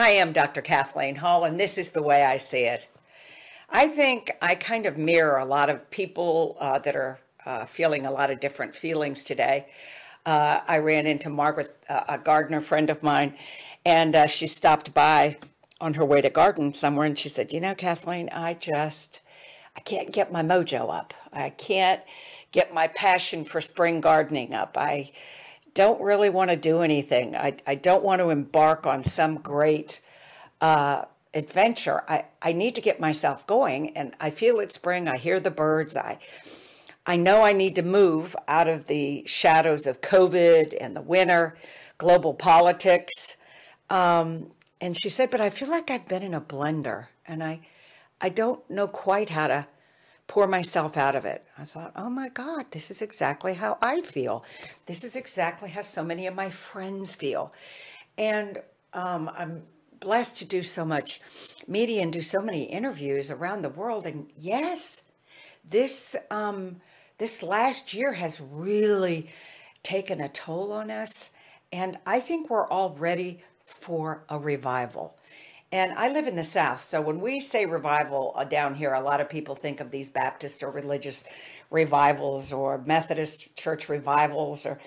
I am Dr. Kathleen Hall, and this is the way I see it. I think I kind of mirror a lot of people uh, that are uh, feeling a lot of different feelings today. Uh, I ran into Margaret, uh, a gardener friend of mine, and uh, she stopped by on her way to garden somewhere, and she said, "You know, Kathleen, I just I can't get my mojo up. I can't get my passion for spring gardening up. I don't really want to do anything. I, I don't want to embark on some great uh, adventure. I, I need to get myself going and I feel it's spring. I hear the birds. I, I know I need to move out of the shadows of COVID and the winter, global politics. Um, and she said, but I feel like I've been in a blender and I, I don't know quite how to pour myself out of it. I thought, oh my God, this is exactly how I feel. This is exactly how so many of my friends feel. And um, I'm blessed to do so much media and do so many interviews around the world. And yes, this um, this last year has really taken a toll on us. And I think we're all ready for a revival. And I live in the South, so when we say revival uh, down here, a lot of people think of these Baptist or religious revivals or Methodist church revivals or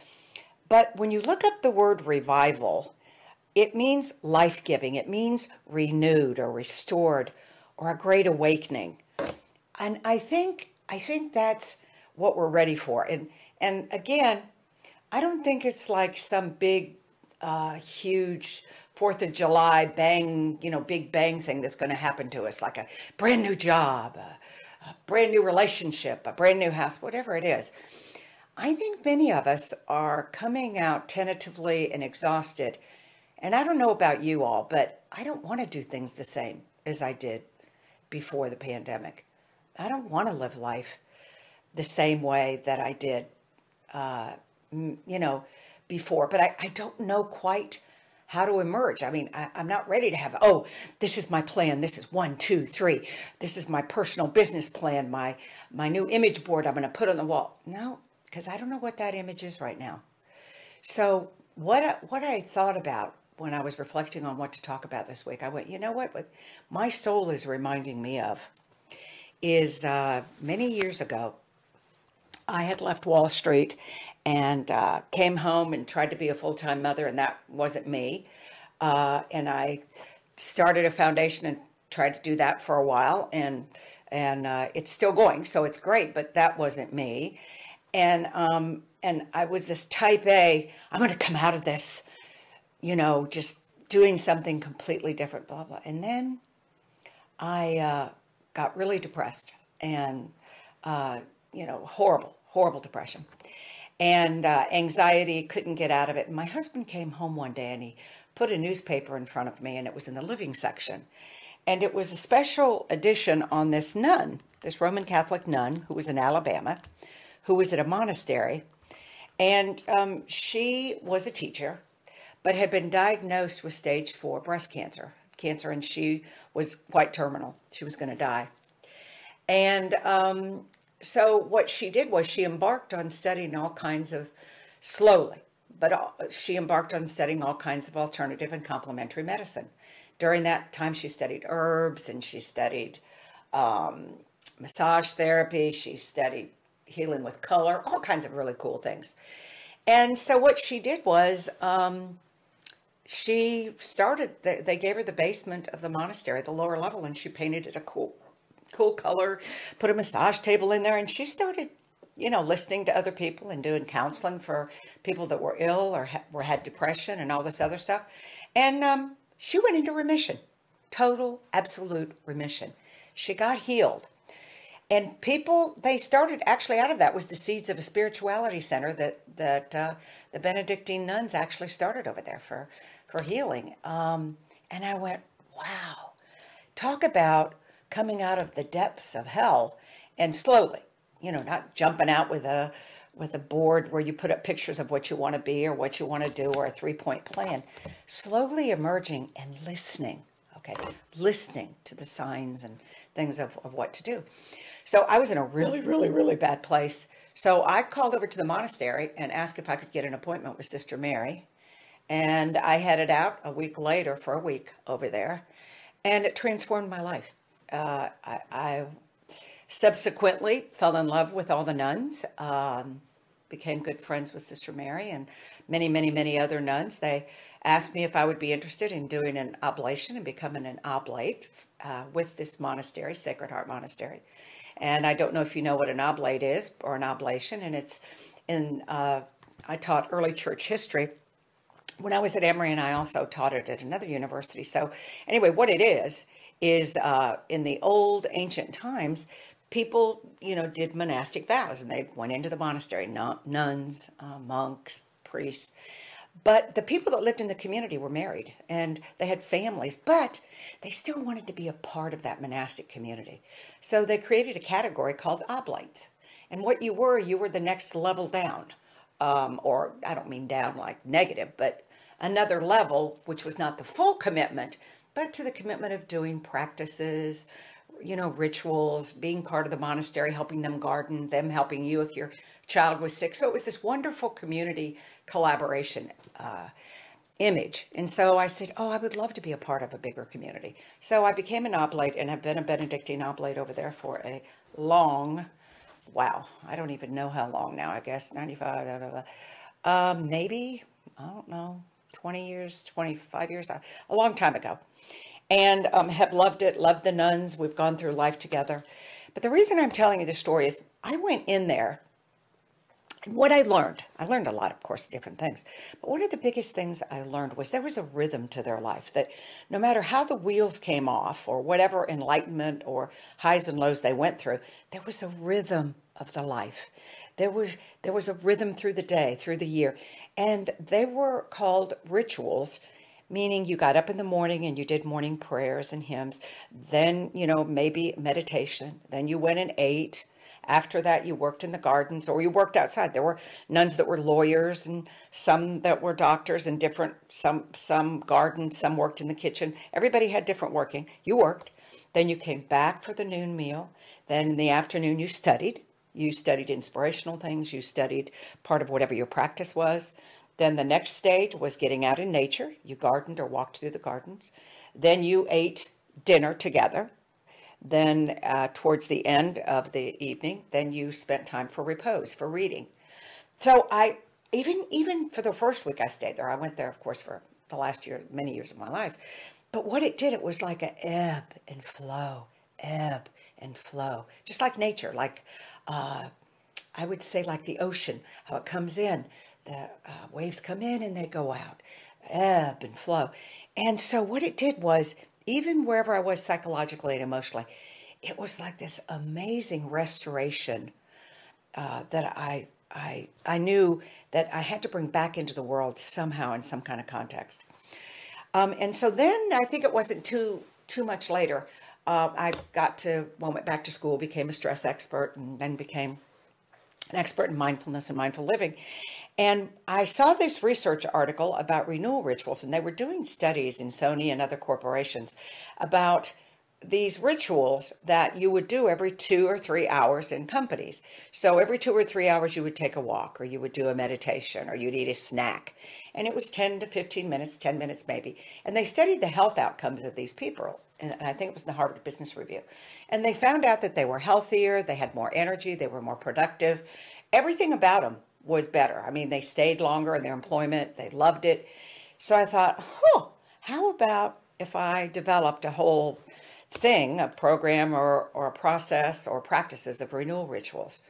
but when you look up the word revival, it means life-giving. It means renewed or restored or a great awakening. And I think I think that's what we're ready for. And and again, I don't think it's like some big uh, huge Fourth of July bang, you know, big bang thing that's going to happen to us, like a brand new job, a, a brand new relationship, a brand new house, whatever it is. I think many of us are coming out tentatively and exhausted. And I don't know about you all, but I don't want to do things the same as I did before the pandemic. I don't want to live life the same way that I did, uh, you know, before. But I, I don't know quite how to emerge. I mean, I, am not ready to have, oh, this is my plan. This is one, two, three. This is my personal business plan, my my new image board I'm going to put on the wall. No, because I don't know what that image is right now. So what I, what I thought about when I was reflecting on what to talk about this week, I went, you know what? What my soul is reminding me of is uh, many years ago, I had left Wall Street and uh, came home and tried to be a full time mother, and that wasn't me. Uh, and I started a foundation and tried to do that for a while, and and uh, it's still going, so it's great. But that wasn't me, and um, and I was this type A. I'm going to come out of this, you know, just doing something completely different, blah blah. And then I uh, got really depressed, and uh, you know, horrible, horrible depression and uh, anxiety, couldn't get out of it. And my husband came home one day and he put a newspaper in front of me, and it was in the living section. And it was a special edition on this nun, this Roman Catholic nun who was in Alabama, who was at a monastery. And um, she was a teacher, but had been diagnosed with stage four breast cancer. Cancer, and she was quite terminal. She was going to die. And um, so what she did was she embarked on studying all kinds of slowly, but she embarked on studying all kinds of alternative and complementary medicine. During that time, she studied herbs and she studied um, massage therapy. She studied healing with color, all kinds of really cool things. And so what she did was um, she started, they gave her the basement of the monastery, the lower level, and she painted it a cool cool color, put a massage table in there, and she started, you know, listening to other people and doing counseling for people that were ill or ha- were had depression and all this other stuff. And um, she went into remission, total, absolute remission. She got healed. And people, they started actually out of that was the seeds of a spirituality center that that uh, the Benedictine nuns actually started over there for for healing. Um, and I went, wow, talk about coming out of the depths of hell and slowly, you know, not jumping out with a with a board where you put up pictures of what you want to be or what you want to do or a three-point plan, slowly emerging and listening, okay? Listening to the signs and things of, of what to do. So I was in a really, really, really bad place. So I called over to the monastery and asked if I could get an appointment with Sister Mary. And I headed out a week later for a week over there, and it transformed my life. Uh, I, I, subsequently fell in love with all the nuns, um, became good friends with Sister Mary and many, many, many other nuns. They asked me if I would be interested in doing an oblation and becoming an oblate uh, with this monastery, Sacred Heart Monastery. And I don't know if you know what an oblate is or an oblation, and it's in, uh, I taught early church history. When I was at Emory, and I also taught it at another university. So, anyway, what it is, is uh, in the old ancient times, people, you know, did monastic vows and they went into the monastery, nuns, uh, monks, priests. But the people that lived in the community were married and they had families, but they still wanted to be a part of that monastic community. So they created a category called oblates. And what you were, you were the next level down. Um, or I don't mean down like negative, but another level, which was not the full commitment, but to the commitment of doing practices, you know, rituals, being part of the monastery, helping them garden, them helping you if your child was sick. So it was this wonderful community collaboration uh, image. And so I said, Oh, I would love to be a part of a bigger community. So I became an oblate and have been a Benedictine oblate over there for a long, wow, I don't even know how long now, I guess, 95, blah, blah, blah. Um, maybe, I don't know, 20 years, 25 years, a long time ago. And um, have loved it, loved the nuns. We've gone through life together. But the reason I'm telling you this story is I went in there what I learned, I learned a lot, of course, different things. But one of the biggest things I learned was there was a rhythm to their life that no matter how the wheels came off or whatever enlightenment or highs and lows they went through, there was a rhythm of the life. There was there was a rhythm through the day, through the year, and they were called rituals meaning you got up in the morning and you did morning prayers and hymns then you know maybe meditation then you went and ate after that, you worked in the gardens or you worked outside. There were nuns that were lawyers and some that were doctors and different, some, some gardens, some worked in the kitchen. Everybody had different working. You worked. Then you came back for the noon meal. Then in the afternoon, you studied. You studied inspirational things. You studied part of whatever your practice was. Then the next stage was getting out in nature. You gardened or walked through the gardens. Then you ate dinner together then, uh, towards the end of the evening, then you spent time for repose, for reading. So I even even for the first week I stayed there. I went there, of course, for the last year, many years of my life. But what it did, it was like an ebb and flow, ebb and flow, just like nature, like uh, I would say, like the ocean, how it comes in, the uh, waves come in and they go out, ebb and flow. And so what it did was even wherever I was psychologically and emotionally, it was like this amazing restoration uh, that I, I, I knew that I had to bring back into the world somehow in some kind of context. Um, and so then I think it wasn't too too much later. Uh, I got to well, went back to school, became a stress expert, and then became an expert in mindfulness and mindful living. And I saw this research article about renewal rituals, and they were doing studies in Sony and other corporations about these rituals that you would do every two or three hours in companies. So every two or three hours, you would take a walk, or you would do a meditation, or you'd eat a snack. And it was 10 to 15 minutes, 10 minutes maybe. And they studied the health outcomes of these people. And I think it was in the Harvard Business Review. And they found out that they were healthier, they had more energy, they were more productive. Everything about them was better. I mean, they stayed longer in their employment, they loved it. So I thought, huh, how about if I developed a whole thing, a program or, or a process or practices of renewal rituals?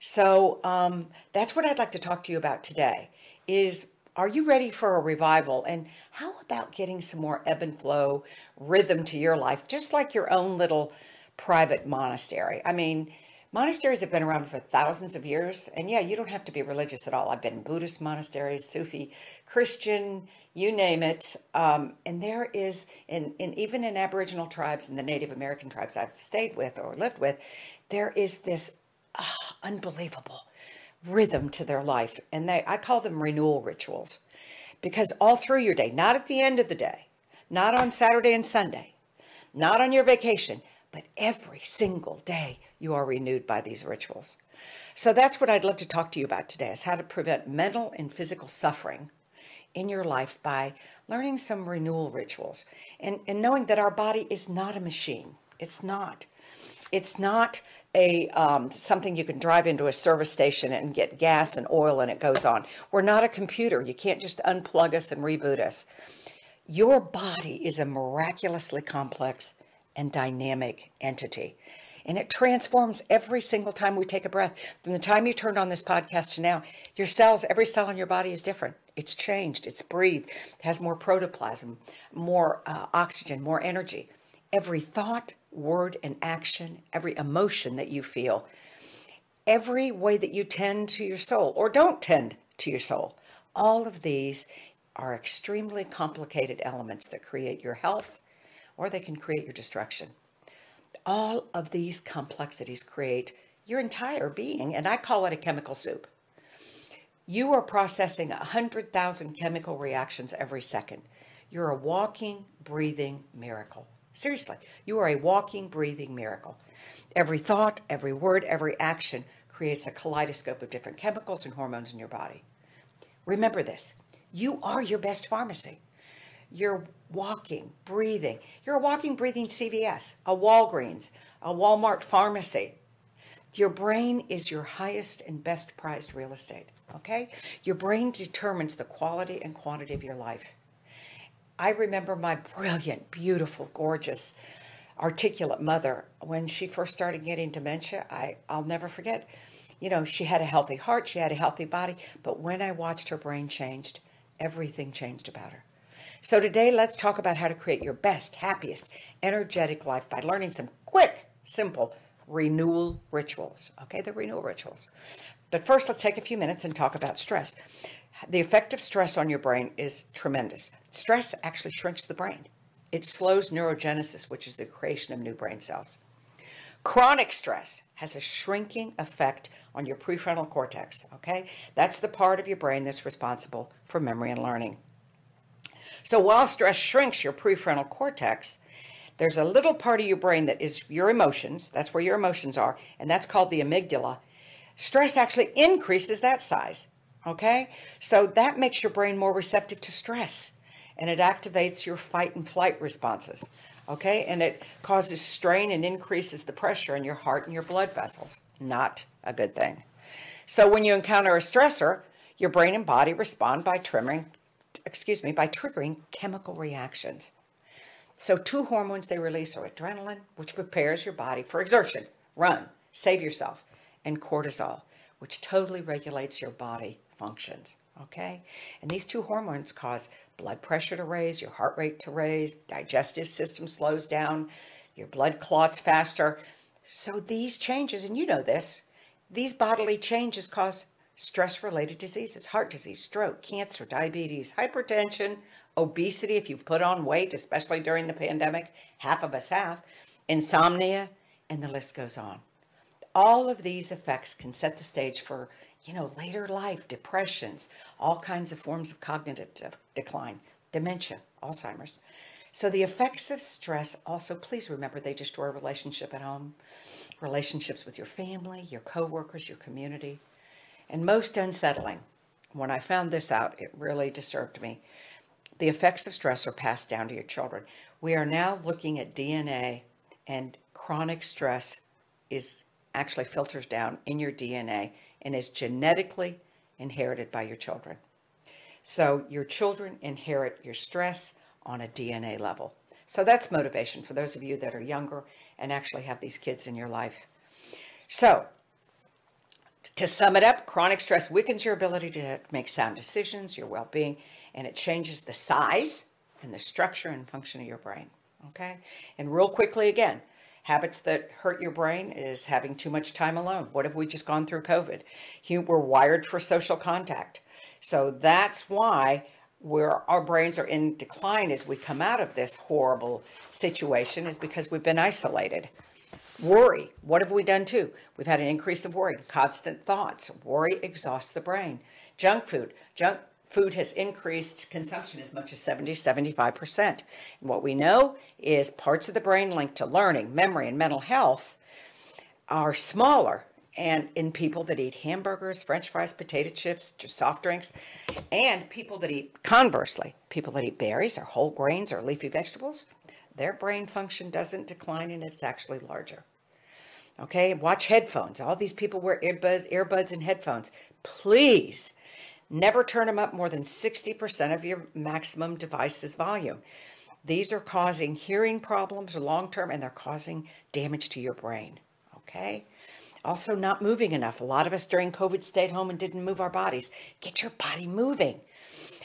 So um, that's what I'd like to talk to you about today is are you ready for a revival? And how about getting some more ebb and flow rhythm to your life, just like your own little private monastery? I mean, Monasteries have been around for thousands of years, and yeah, you don't have to be religious at all. I've been in Buddhist monasteries, Sufi, Christian, you name it. Um, and there is, in, in even in Aboriginal tribes and the Native American tribes I've stayed with or lived with, there is this uh, unbelievable rhythm to their life, and they I call them renewal rituals, because all through your day, not at the end of the day, not on Saturday and Sunday, not on your vacation, but every single day you are renewed by these rituals. So that's what I'd love to talk to you about today is how to prevent mental and physical suffering in your life by learning some renewal rituals and, and knowing that our body is not a machine. It's not. It's not a um, something you can drive into a service station and get gas and oil and it goes on. We're not a computer. You can't just unplug us and reboot us. Your body is a miraculously complex and dynamic entity. And it transforms every single time we take a breath. From the time you turned on this podcast to now, your cells, every cell in your body is different. It's changed, it's breathed, it has more protoplasm, more uh, oxygen, more energy. Every thought, word, and action, every emotion that you feel, every way that you tend to your soul or don't tend to your soul, all of these are extremely complicated elements that create your health or they can create your destruction all of these complexities create your entire being, and I call it a chemical soup. You are processing 100,000 chemical reactions every second. You're a walking, breathing miracle. Seriously, you are a walking, breathing miracle. Every thought, every word, every action creates a kaleidoscope of different chemicals and hormones in your body. Remember this you are your best pharmacy. You're walking, breathing. You're a walking, breathing CVS, a Walgreens, a Walmart pharmacy. Your brain is your highest and best prized real estate, okay? Your brain determines the quality and quantity of your life. I remember my brilliant, beautiful, gorgeous, articulate mother when she first started getting dementia. I, I'll never forget. You know, she had a healthy heart, she had a healthy body, but when I watched her brain changed, everything changed about her. So today, let's talk about how to create your best, happiest, energetic life by learning some quick, simple renewal rituals. Okay, the renewal rituals. But first, let's take a few minutes and talk about stress. The effect of stress on your brain is tremendous. Stress actually shrinks the brain. It slows neurogenesis, which is the creation of new brain cells. Chronic stress has a shrinking effect on your prefrontal cortex, okay? That's the part of your brain that's responsible for memory and learning. So while stress shrinks your prefrontal cortex, there's a little part of your brain that is your emotions. That's where your emotions are, and that's called the amygdala. Stress actually increases that size. Okay? So that makes your brain more receptive to stress and it activates your fight and flight responses. Okay? And it causes strain and increases the pressure in your heart and your blood vessels. Not a good thing. So when you encounter a stressor, your brain and body respond by trimming, excuse me, by triggering chemical reactions. So two hormones they release are adrenaline, which prepares your body for exertion, run, save yourself, and cortisol, which totally regulates your body functions. Okay? And these two hormones cause blood pressure to raise, your heart rate to raise, digestive system slows down, your blood clots faster. So these changes, and you know this, these bodily changes cause stress related diseases, heart disease, stroke, cancer, diabetes, hypertension, obesity, if you've put on weight, especially during the pandemic, half of us have, insomnia, and the list goes on. All of these effects can set the stage for, you know, later life, depressions, all kinds of forms of cognitive decline, dementia, Alzheimer's. So the effects of stress also, please remember, they destroy relationship at home, relationships with your family, your coworkers, your community. And most unsettling, when I found this out, it really disturbed me. The effects of stress are passed down to your children. We are now looking at DNA, and chronic stress is actually filters down in your DNA and is genetically inherited by your children. So your children inherit your stress on a DNA level. So that's motivation for those of you that are younger and actually have these kids in your life. So to sum it up, chronic stress weakens your ability to make sound decisions, your well being, and it changes the size and the structure and function of your brain. Okay? And real quickly again, habits that hurt your brain is having too much time alone. What have we just gone through COVID? We're wired for social contact. So that's why where our brains are in decline as we come out of this horrible situation is because we've been isolated. Worry. What have we done too? We've had an increase of worry, constant thoughts. Worry exhausts the brain. Junk food. Junk food has increased consumption as much as 70, 75%. And what we know is parts of the brain linked to learning, memory, and mental health are smaller and in people that eat hamburgers, french fries, potato chips, soft drinks, and people that eat, conversely, people that eat berries or whole grains or leafy vegetables, their brain function doesn't decline and it's actually larger. Okay, watch headphones. All these people wear earbuds, earbuds and headphones. Please never turn them up more than 60% of your maximum device's volume. These are causing hearing problems long term and they're causing damage to your brain. Okay? Also, not moving enough. A lot of us during COVID stayed home and didn't move our bodies. Get your body moving.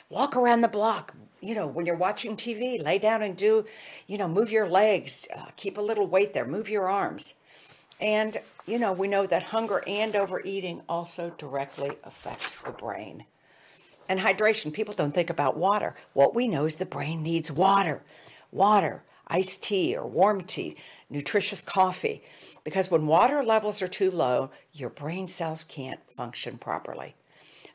Walk around the block. You know, when you're watching TV, lay down and do, you know, move your legs, uh, keep a little weight there, move your arms. And, you know, we know that hunger and overeating also directly affects the brain. And hydration, people don't think about water. What we know is the brain needs water. Water, iced tea or warm tea, nutritious coffee. Because when water levels are too low, your brain cells can't function properly.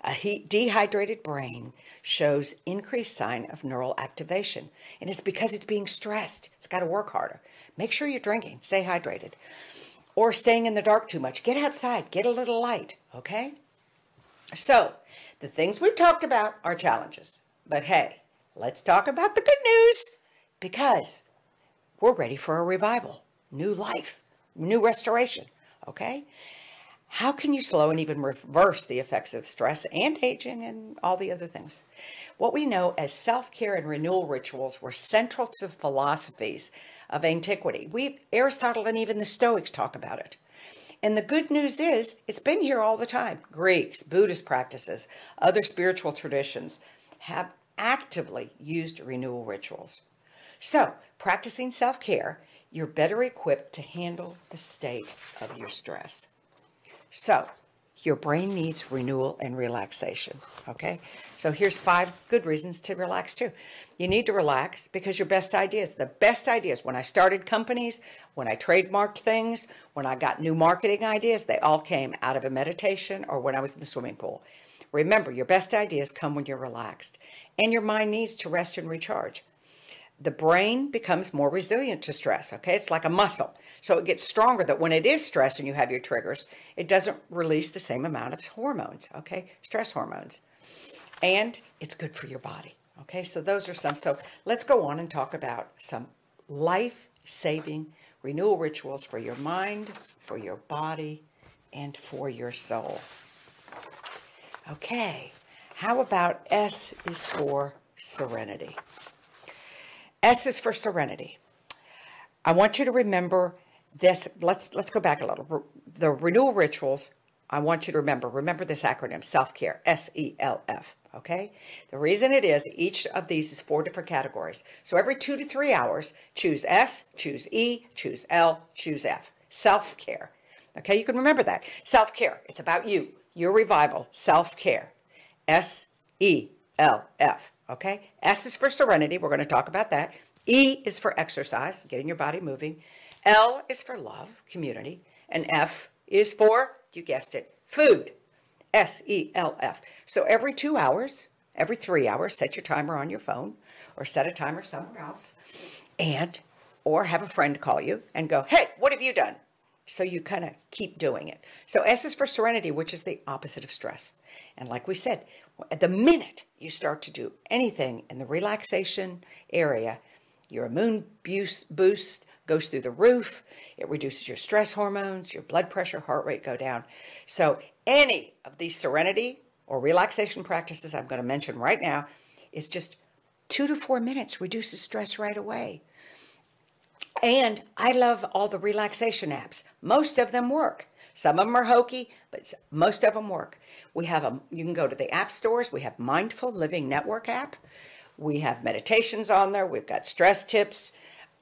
A heat, dehydrated brain shows increased sign of neural activation, and it's because it's being stressed. It's got to work harder. Make sure you're drinking, stay hydrated or staying in the dark too much. Get outside, get a little light, okay? So, the things we've talked about are challenges. But hey, let's talk about the good news because we're ready for a revival, new life, new restoration, okay? How can you slow and even reverse the effects of stress and aging and all the other things? What we know as self care and renewal rituals were central to philosophies of antiquity. We, Aristotle and even the Stoics talk about it. And the good news is, it's been here all the time. Greeks, Buddhist practices, other spiritual traditions have actively used renewal rituals. So, practicing self care, you're better equipped to handle the state of your stress. So, your brain needs renewal and relaxation. Okay? So, here's five good reasons to relax too. You need to relax because your best ideas, the best ideas, when I started companies, when I trademarked things, when I got new marketing ideas, they all came out of a meditation or when I was in the swimming pool. Remember, your best ideas come when you're relaxed and your mind needs to rest and recharge. The brain becomes more resilient to stress, okay? It's like a muscle. So it gets stronger that when it is stressed and you have your triggers, it doesn't release the same amount of hormones, okay? Stress hormones. And it's good for your body. Okay, so those are some. So let's go on and talk about some life saving renewal rituals for your mind, for your body, and for your soul. Okay, how about S is for serenity? S is for serenity. I want you to remember this. Let's let's go back a little. The renewal rituals. I want you to remember. Remember this acronym: self care. S E L F okay? The reason it is, each of these is four different categories. So every two to three hours, choose S, choose E, choose L, choose F. Self-care. Okay, you can remember that. Self-care, it's about you, your revival, self-care. S, E, L, F. Okay, S is for serenity. We're going to talk about that. E is for exercise, getting your body moving. L is for love, community. And F is for, you guessed it, food. S E L F. So every two hours, every three hours, set your timer on your phone or set a timer somewhere else and or have a friend call you and go, hey, what have you done? So you kind of keep doing it. So S is for serenity, which is the opposite of stress. And like we said, at the minute you start to do anything in the relaxation area, your immune boost goes through the roof. It reduces your stress hormones, your blood pressure, heart rate go down. So any of these serenity or relaxation practices I'm going to mention right now is just two to four minutes reduces stress right away. And I love all the relaxation apps. Most of them work. Some of them are hokey, but most of them work. We have a, you can go to the app stores. We have Mindful Living Network app. We have meditations on there. We've got stress tips,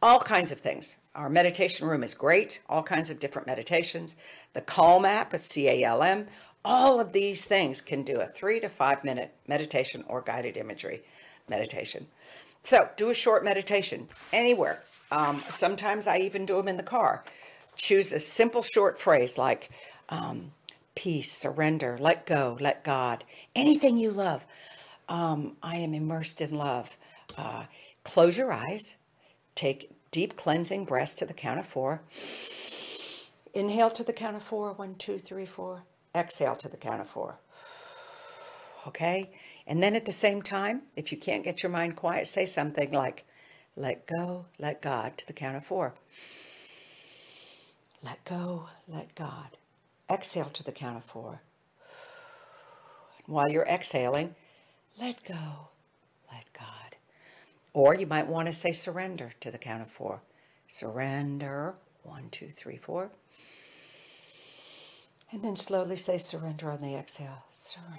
all kinds of things. Our meditation room is great, all kinds of different meditations. The Calm app, it's C A L M. All of these things can do a three to five minute meditation or guided imagery meditation. So do a short meditation anywhere. Um, sometimes I even do them in the car. Choose a simple short phrase like um, peace, surrender, let go, let God, anything you love. Um, I am immersed in love. Uh, close your eyes, take deep cleansing breaths to the count of four. Inhale to the count of four. One, two, three, four. Exhale to the count of four. Okay? And then at the same time, if you can't get your mind quiet, say something like, let go, let God to the count of four. Let go, let God. Exhale to the count of four. And While you're exhaling, let go. Or you might want to say surrender to the count of four. Surrender. One, two, three, four. And then slowly say surrender on the exhale. Surrender.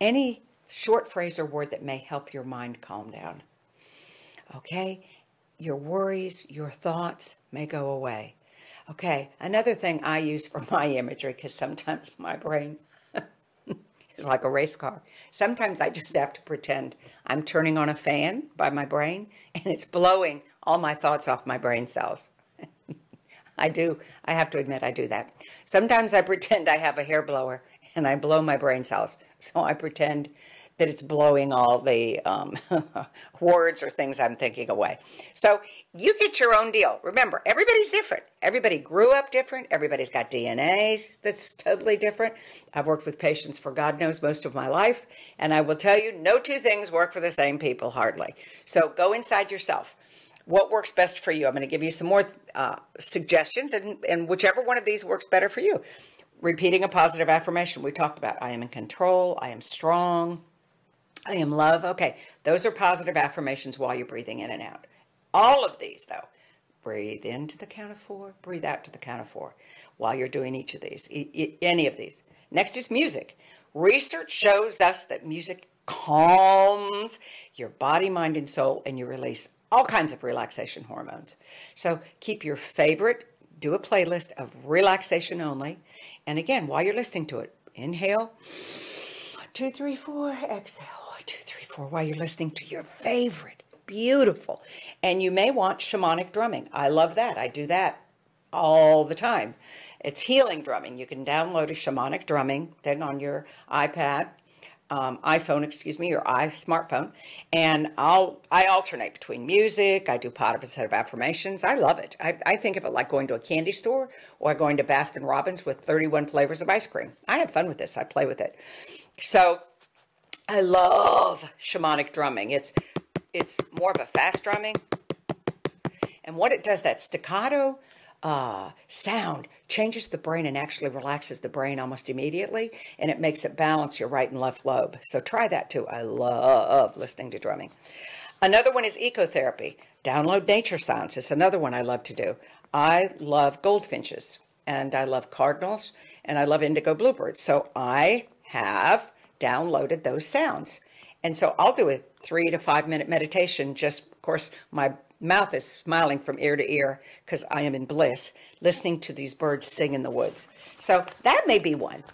Any short phrase or word that may help your mind calm down. Okay? Your worries, your thoughts may go away. Okay, another thing I use for my imagery, because sometimes my brain is like a race car. Sometimes I just have to pretend I'm turning on a fan by my brain and it's blowing all my thoughts off my brain cells. I do, I have to admit, I do that. Sometimes I pretend I have a hair blower and I blow my brain cells. So I pretend that it's blowing all the um, words or things I'm thinking away. So you get your own deal. Remember, everybody's different. Everybody grew up different. Everybody's got DNA that's totally different. I've worked with patients for God knows most of my life, and I will tell you, no two things work for the same people hardly. So go inside yourself. What works best for you? I'm going to give you some more uh, suggestions, and, and whichever one of these works better for you. Repeating a positive affirmation. We talked about I am in control, I am strong, I am love. Okay, those are positive affirmations while you're breathing in and out. All of these, though, breathe into the count of four, breathe out to the count of four while you're doing each of these, any of these. Next is music. Research shows us that music calms your body, mind, and soul, and you release all kinds of relaxation hormones. So keep your favorite, do a playlist of relaxation only. And again, while you're listening to it, inhale, two, three, four, exhale, four, while you're listening to your favorite. Beautiful. And you may want shamanic drumming. I love that. I do that all the time. It's healing drumming. You can download a shamanic drumming thing on your iPad, um, iPhone, excuse me, your i smartphone, and I'll I alternate between music. I do positive of affirmations. I love it. I, I think of it like going to a candy store or going to Baskin Robbins with 31 flavors of ice cream. I have fun with this. I play with it. So I love shamanic drumming. It's it's more of a fast drumming. And what it does, that staccato uh, sound changes the brain and actually relaxes the brain almost immediately, and it makes it balance your right and left lobe. So try that too. I love listening to drumming. Another one is ecotherapy. Download nature sounds. It's another one I love to do. I love goldfinches, and I love cardinals, and I love indigo bluebirds. So I have downloaded those sounds. And so I'll do a three to five minute meditation. Just, of course, my mouth is smiling from ear to ear because I am in bliss listening to these birds sing in the woods. So that may be one.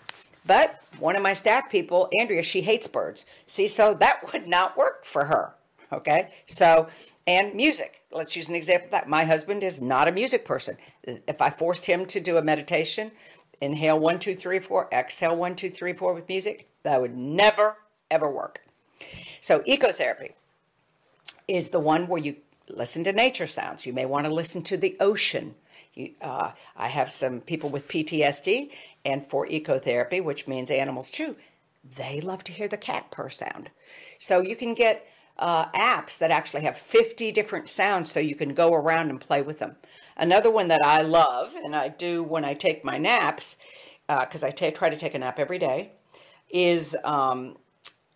But one of my staff people, Andrea, she hates birds. See, so that would not work for her. Okay. So, and music. Let's use an example that. My husband is not a music person. If I forced him to do a meditation, inhale one, two, three, four, exhale one, two, three, four with music, that would never, ever work. So, ecotherapy is the one where you listen to nature sounds. You may want to listen to the ocean. You, uh, I have some people with PTSD, and for ecotherapy, which means animals too, they love to hear the cat purr sound. So you can get uh, apps that actually have 50 different sounds so you can go around and play with them. Another one that I love, and I do when I take my naps, because uh, I try to take a nap every day, is um,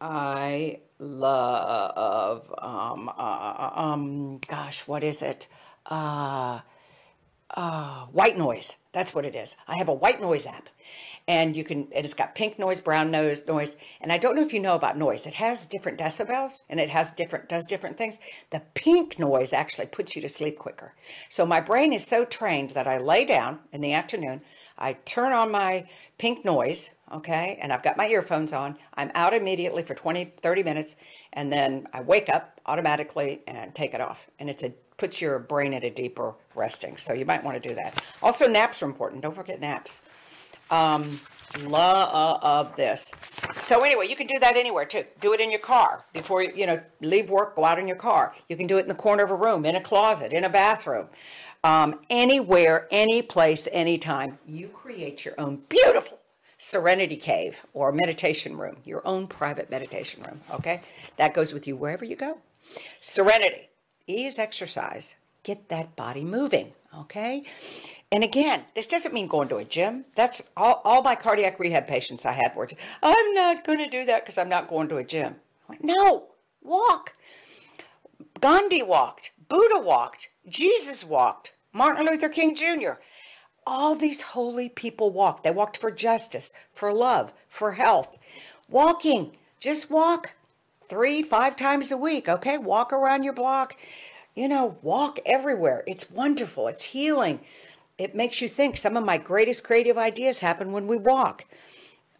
I love, um, uh, uh, um, gosh, what is it? Uh, uh, white noise. That's what it is. I have a white noise app and you can, it's got pink noise, brown noise, noise. And I don't know if you know about noise. It has different decibels and it has different, does different things. The pink noise actually puts you to sleep quicker. So my brain is so trained that I lay down in the afternoon, I turn on my pink noise, okay, and I've got my earphones on. I'm out immediately for 20, 30 minutes, and then I wake up automatically and take it off. And it's a puts your brain at a deeper resting. So you might want to do that. Also, naps are important. Don't forget naps. Um, love of this. So anyway, you can do that anywhere too. Do it in your car before you know, leave work, go out in your car. You can do it in the corner of a room, in a closet, in a bathroom. Um, anywhere, any place, anytime. You create your own beautiful serenity cave or meditation room, your own private meditation room. Okay, that goes with you wherever you go. Serenity, ease, exercise, get that body moving. Okay, and again, this doesn't mean going to a gym. That's all, all my cardiac rehab patients I had were, I'm not going to do that because I'm not going to a gym. Went, no, walk. Gandhi walked, Buddha walked, Jesus walked, Martin Luther King Jr. All these holy people walked. They walked for justice, for love, for health. Walking, just walk three, five times a week, okay? Walk around your block. You know, walk everywhere. It's wonderful, it's healing. It makes you think. Some of my greatest creative ideas happen when we walk.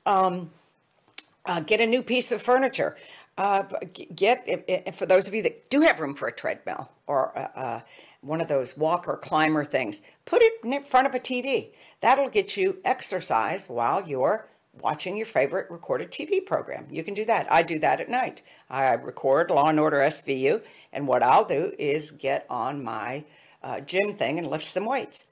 Um, uh, get a new piece of furniture. Uh, get for those of you that do have room for a treadmill or uh, one of those walker climber things, put it in front of a TV. That'll get you exercise while you're watching your favorite recorded TV program. You can do that. I do that at night. I record Law and Order SVU, and what I'll do is get on my uh, gym thing and lift some weights.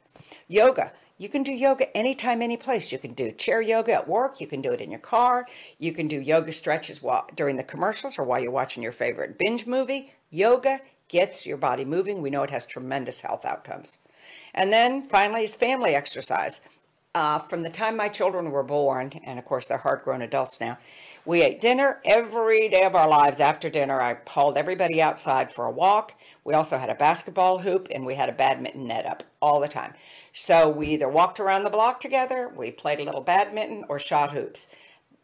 Yoga. You can do yoga anytime, any place. You can do chair yoga at work. You can do it in your car. You can do yoga stretches while during the commercials or while you're watching your favorite binge movie. Yoga gets your body moving. We know it has tremendous health outcomes. And then finally is family exercise. Uh, from the time my children were born, and of course they're hard grown adults now, we ate dinner every day of our lives. After dinner, I hauled everybody outside for a walk. We also had a basketball hoop and we had a badminton net up all the time. So we either walked around the block together, we played a little badminton, or shot hoops.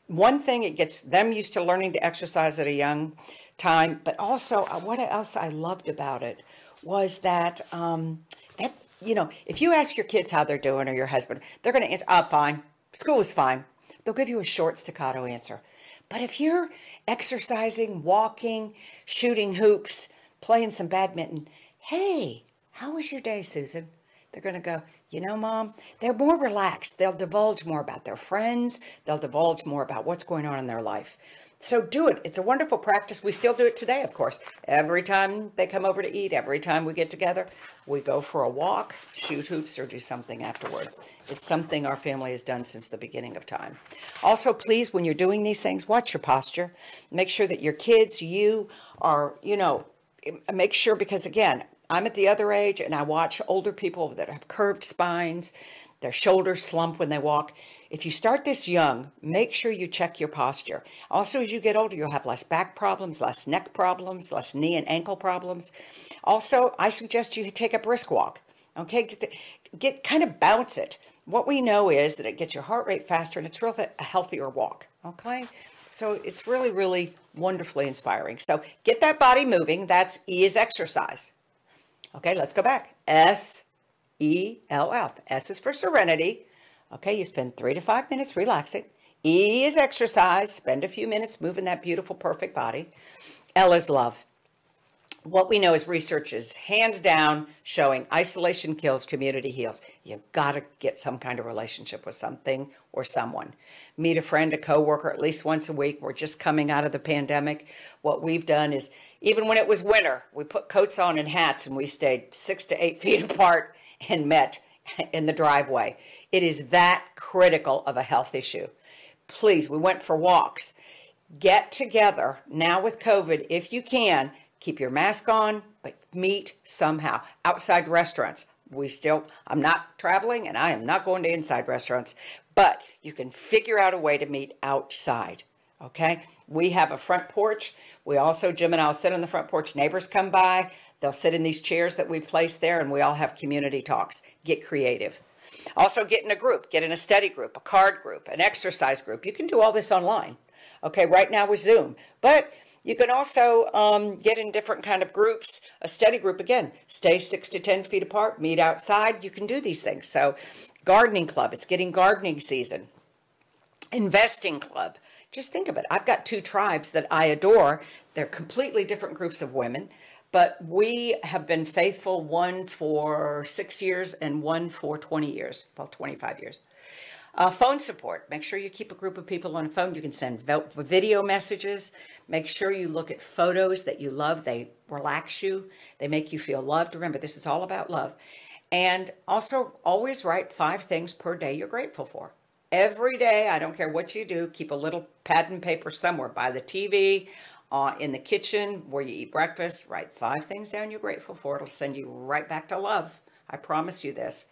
One thing, it gets them used to learning to exercise at a young time, but also uh, what else I loved about it was that um, that you know if you ask your kids how they're doing or your husband, they're going to answer, "Ah, oh, fine. School is fine." They'll give you a short staccato answer. But if you're exercising, walking, shooting hoops, playing some badminton. Hey, how was your day, Susan? They're going to go, you know, mom, they're more relaxed. They'll divulge more about their friends. They'll divulge more about what's going on in their life. So do it. It's a wonderful practice. We still do it today, of course. Every time they come over to eat, every time we get together, we go for a walk, shoot hoops, or do something afterwards. It's something our family has done since the beginning of time. Also, please, when you're doing these things, watch your posture. Make sure that your kids, you are, you know, make sure because again, I'm at the other age and I watch older people that have curved spines, their shoulders slump when they walk. If you start this young, make sure you check your posture. Also, as you get older, you'll have less back problems, less neck problems, less knee and ankle problems. Also, I suggest you take a brisk walk. Okay, get, to, get kind of bounce it. What we know is that it gets your heart rate faster and it's really a healthier walk. Okay, so it's really, really wonderfully inspiring. So get that body moving. That's E is exercise. Okay, let's go back. S E L F. S is for serenity. Okay, you spend three to five minutes relaxing. E is exercise. Spend a few minutes moving that beautiful, perfect body. L is love what we know is research is hands down showing isolation kills, community heals. You've got to get some kind of relationship with something or someone. Meet a friend, a coworker at least once a week. We're just coming out of the pandemic. What we've done is, even when it was winter, we put coats on and hats and we stayed six to eight feet apart and met in the driveway. It is that critical of a health issue. Please, we went for walks. Get together now with COVID if you can keep your mask on, but meet somehow. Outside restaurants, we still, I'm not traveling and I am not going to inside restaurants, but you can figure out a way to meet outside. Okay. We have a front porch. We also, Jim and I'll sit on the front porch. Neighbors come by. They'll sit in these chairs that we've placed there and we all have community talks. Get creative. Also, get in a group, get in a study group, a card group, an exercise group. You can do all this online. Okay, right now with Zoom. But you can also um, get in different kind of groups. A study group, again, stay six to 10 feet apart, meet outside. You can do these things. So gardening club, it's getting gardening season. Investing club, just think of it. I've got two tribes that I adore. They're completely different groups of women, but we have been faithful, one for six years and one for 20 years, well, 25 years. Uh, phone support. Make sure you keep a group of people on the phone. You can send video messages. Make sure you look at photos that you love. They relax you. They make you feel loved. Remember, this is all about love. And also, always write five things per day you're grateful for. Every day, I don't care what you do, keep a little pad and paper somewhere by the TV, uh, in the kitchen where you eat breakfast. Write five things down you're grateful for. It'll send you right back to love. I promise you this.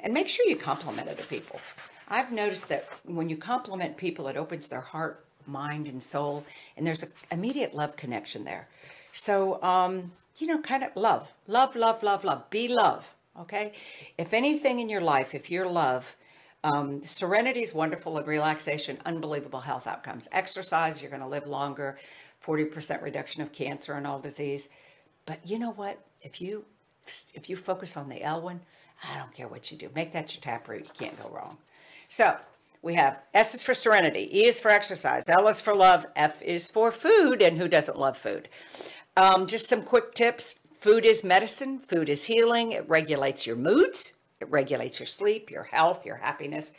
And make sure you compliment other people. I've noticed that when you compliment people, it opens their heart, mind, and soul, and there's an immediate love connection there. So, um, you know, kind of love, love, love, love, love. Be love. Okay. If anything in your life, if you're love, um, serenity is wonderful and relaxation, unbelievable health outcomes. Exercise, you're going to live longer, 40% reduction of cancer and all disease. But you know what? If you if you focus on the L one, I don't care what you do. Make that your taproot. You can't go wrong. So we have S is for serenity, E is for exercise, L is for love, F is for food, and who doesn't love food? Um, just some quick tips. Food is medicine. Food is healing. It regulates your moods. It regulates your sleep, your health, your happiness.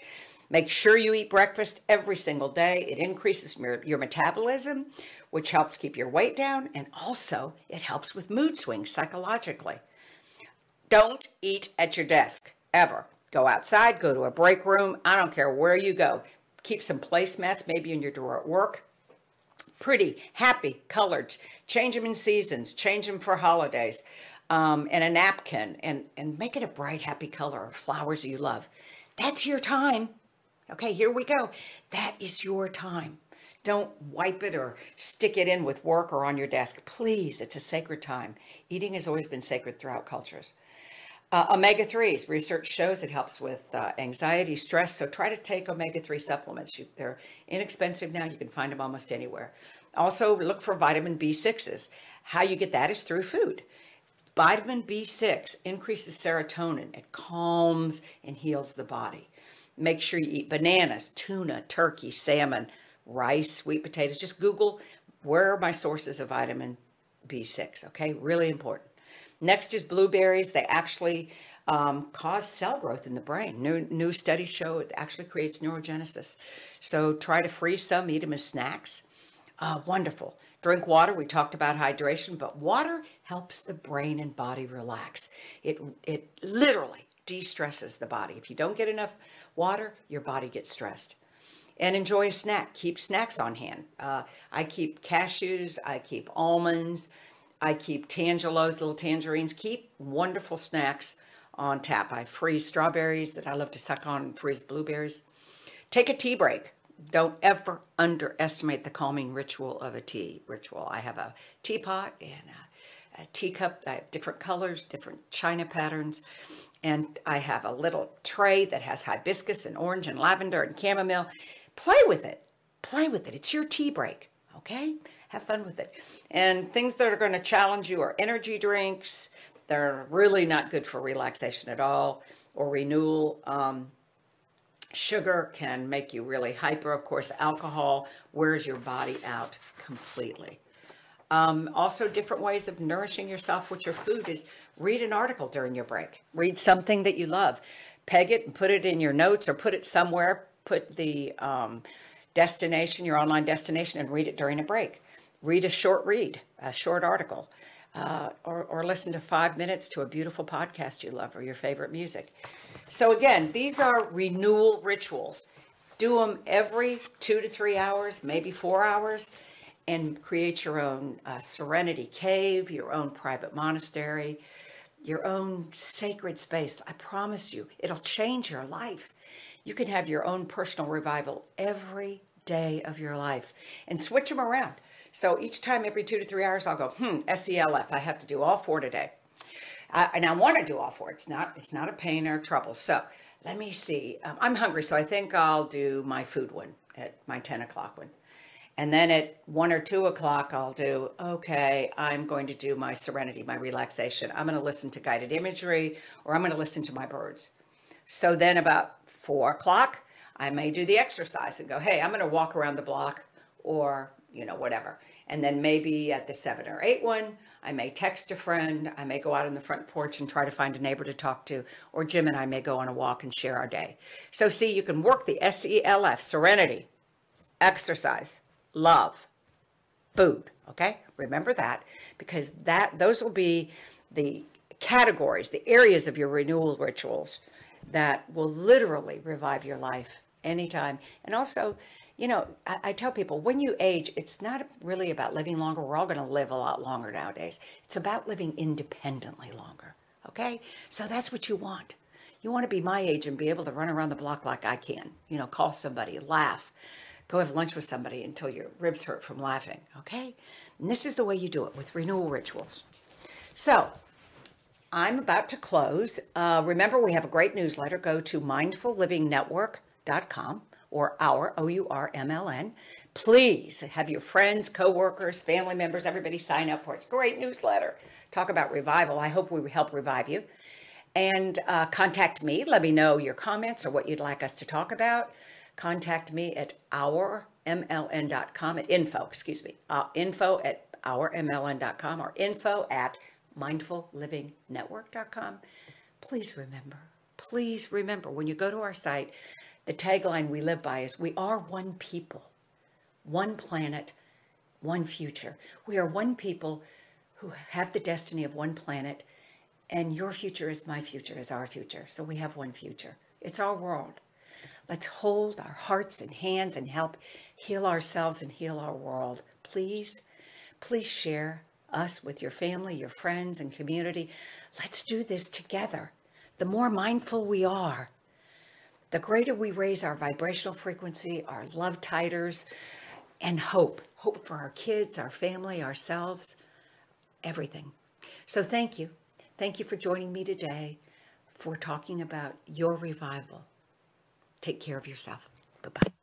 Make sure you eat breakfast every single day. It increases your, your metabolism, which helps keep your weight down, and also it helps with mood swings psychologically. Don't eat at your desk ever. Go outside, go to a break room. I don't care where you go. Keep some placemats maybe in your drawer at work. Pretty, happy, colored. Change them in seasons. Change them for holidays. Um, and a napkin and, and make it a bright, happy color or flowers you love. That's your time. Okay, here we go. That is your time. Don't wipe it or stick it in with work or on your desk. Please, it's a sacred time. Eating has always been sacred throughout cultures. Uh, omega 3s, research shows it helps with uh, anxiety, stress. So try to take omega 3 supplements. You, they're inexpensive now. You can find them almost anywhere. Also, look for vitamin B6s. How you get that is through food. Vitamin B6 increases serotonin, it calms and heals the body. Make sure you eat bananas, tuna, turkey, salmon, rice, sweet potatoes. Just Google where are my sources of vitamin B6, okay? Really important. Next is blueberries. They actually um, cause cell growth in the brain. New, new studies show it actually creates neurogenesis. So try to freeze some, eat them as snacks. Uh, wonderful. Drink water. We talked about hydration, but water helps the brain and body relax. It, it literally de stresses the body. If you don't get enough water, your body gets stressed. And enjoy a snack. Keep snacks on hand. Uh, I keep cashews, I keep almonds, I keep tangelos, little tangerines, keep wonderful snacks on tap. I freeze strawberries that I love to suck on freeze blueberries. Take a tea break. Don't ever underestimate the calming ritual of a tea ritual. I have a teapot and a, a teacup. I have different colors, different china patterns. And I have a little tray that has hibiscus and orange and lavender and chamomile. Play with it. Play with it. It's your tea break, okay? have fun with it. And things that are going to challenge you are energy drinks. They're really not good for relaxation at all or renewal. Um, sugar can make you really hyper. Of course, alcohol wears your body out completely. Um, also, different ways of nourishing yourself with your food is read an article during your break. Read something that you love. Peg it and put it in your notes or put it somewhere. Put the um, destination, your online destination, and read it during a break read a short read, a short article, uh, or, or listen to five minutes to a beautiful podcast you love or your favorite music. So, again, these are renewal rituals. Do them every two to three hours, maybe four hours, and create your own uh, serenity cave, your own private monastery, your own sacred space. I promise you, it'll change your life. You can have your own personal revival every day of your life and switch them around. So each time, every two to three hours, I'll go, hmm, SELF. I have to do all four today. Uh, and I want to do all four. It's not, it's not a pain or trouble. So let me see. Um, I'm hungry, so I think I'll do my food one at my 10 o'clock one. And then at one or two o'clock, I'll do, okay, I'm going to do my serenity, my relaxation. I'm going to listen to guided imagery or I'm going to listen to my birds. So then about four o'clock, I may do the exercise and go, hey, I'm going to walk around the block or you know, whatever. And then maybe at the seven or eight one, I may text a friend. I may go out on the front porch and try to find a neighbor to talk to. Or Jim and I may go on a walk and share our day. So, see, you can work the SELF serenity, exercise, love, food. Okay? Remember that because that those will be the categories, the areas of your renewal rituals that will literally revive your life anytime. And also, you know, I, I, tell people when you age, it's not really about living longer. We're all going to live a lot longer nowadays. It's about living independently longer. Okay? So that's what you want. You want to be my age and be able to run around the block like I can. You know, call somebody, laugh, go have lunch with somebody until your ribs hurt from laughing. Okay? And this is the way you do it with renewal rituals. So, I'm about to close. Uh, remember, we have a great newsletter. Go to mindfullivingnetwork.com or our O-U-R-M-L-N. Please have your friends, coworkers, family members, everybody sign up for it. It's a great newsletter. Talk about revival. I hope we help revive you. And uh, contact me. Let me know your comments or what you'd like us to talk about. Contact me at ourmln.com at info, excuse me, uh, info at ourmln.com or info at mindfullivingnetwork.com. Please remember, please remember when you go to our site, the tagline we live by is We are one people, one planet, one future. We are one people who have the destiny of one planet, and your future is my future, is our future. So we have one future. It's our world. Let's hold our hearts and hands and help heal ourselves and heal our world. Please, please share us with your family, your friends, and community. Let's do this together. The more mindful we are, the greater we raise our vibrational frequency, our love titers, and hope. Hope for our kids, our family, ourselves, everything. So thank you. Thank you for joining me today for talking about your revival. Take care of yourself. Goodbye.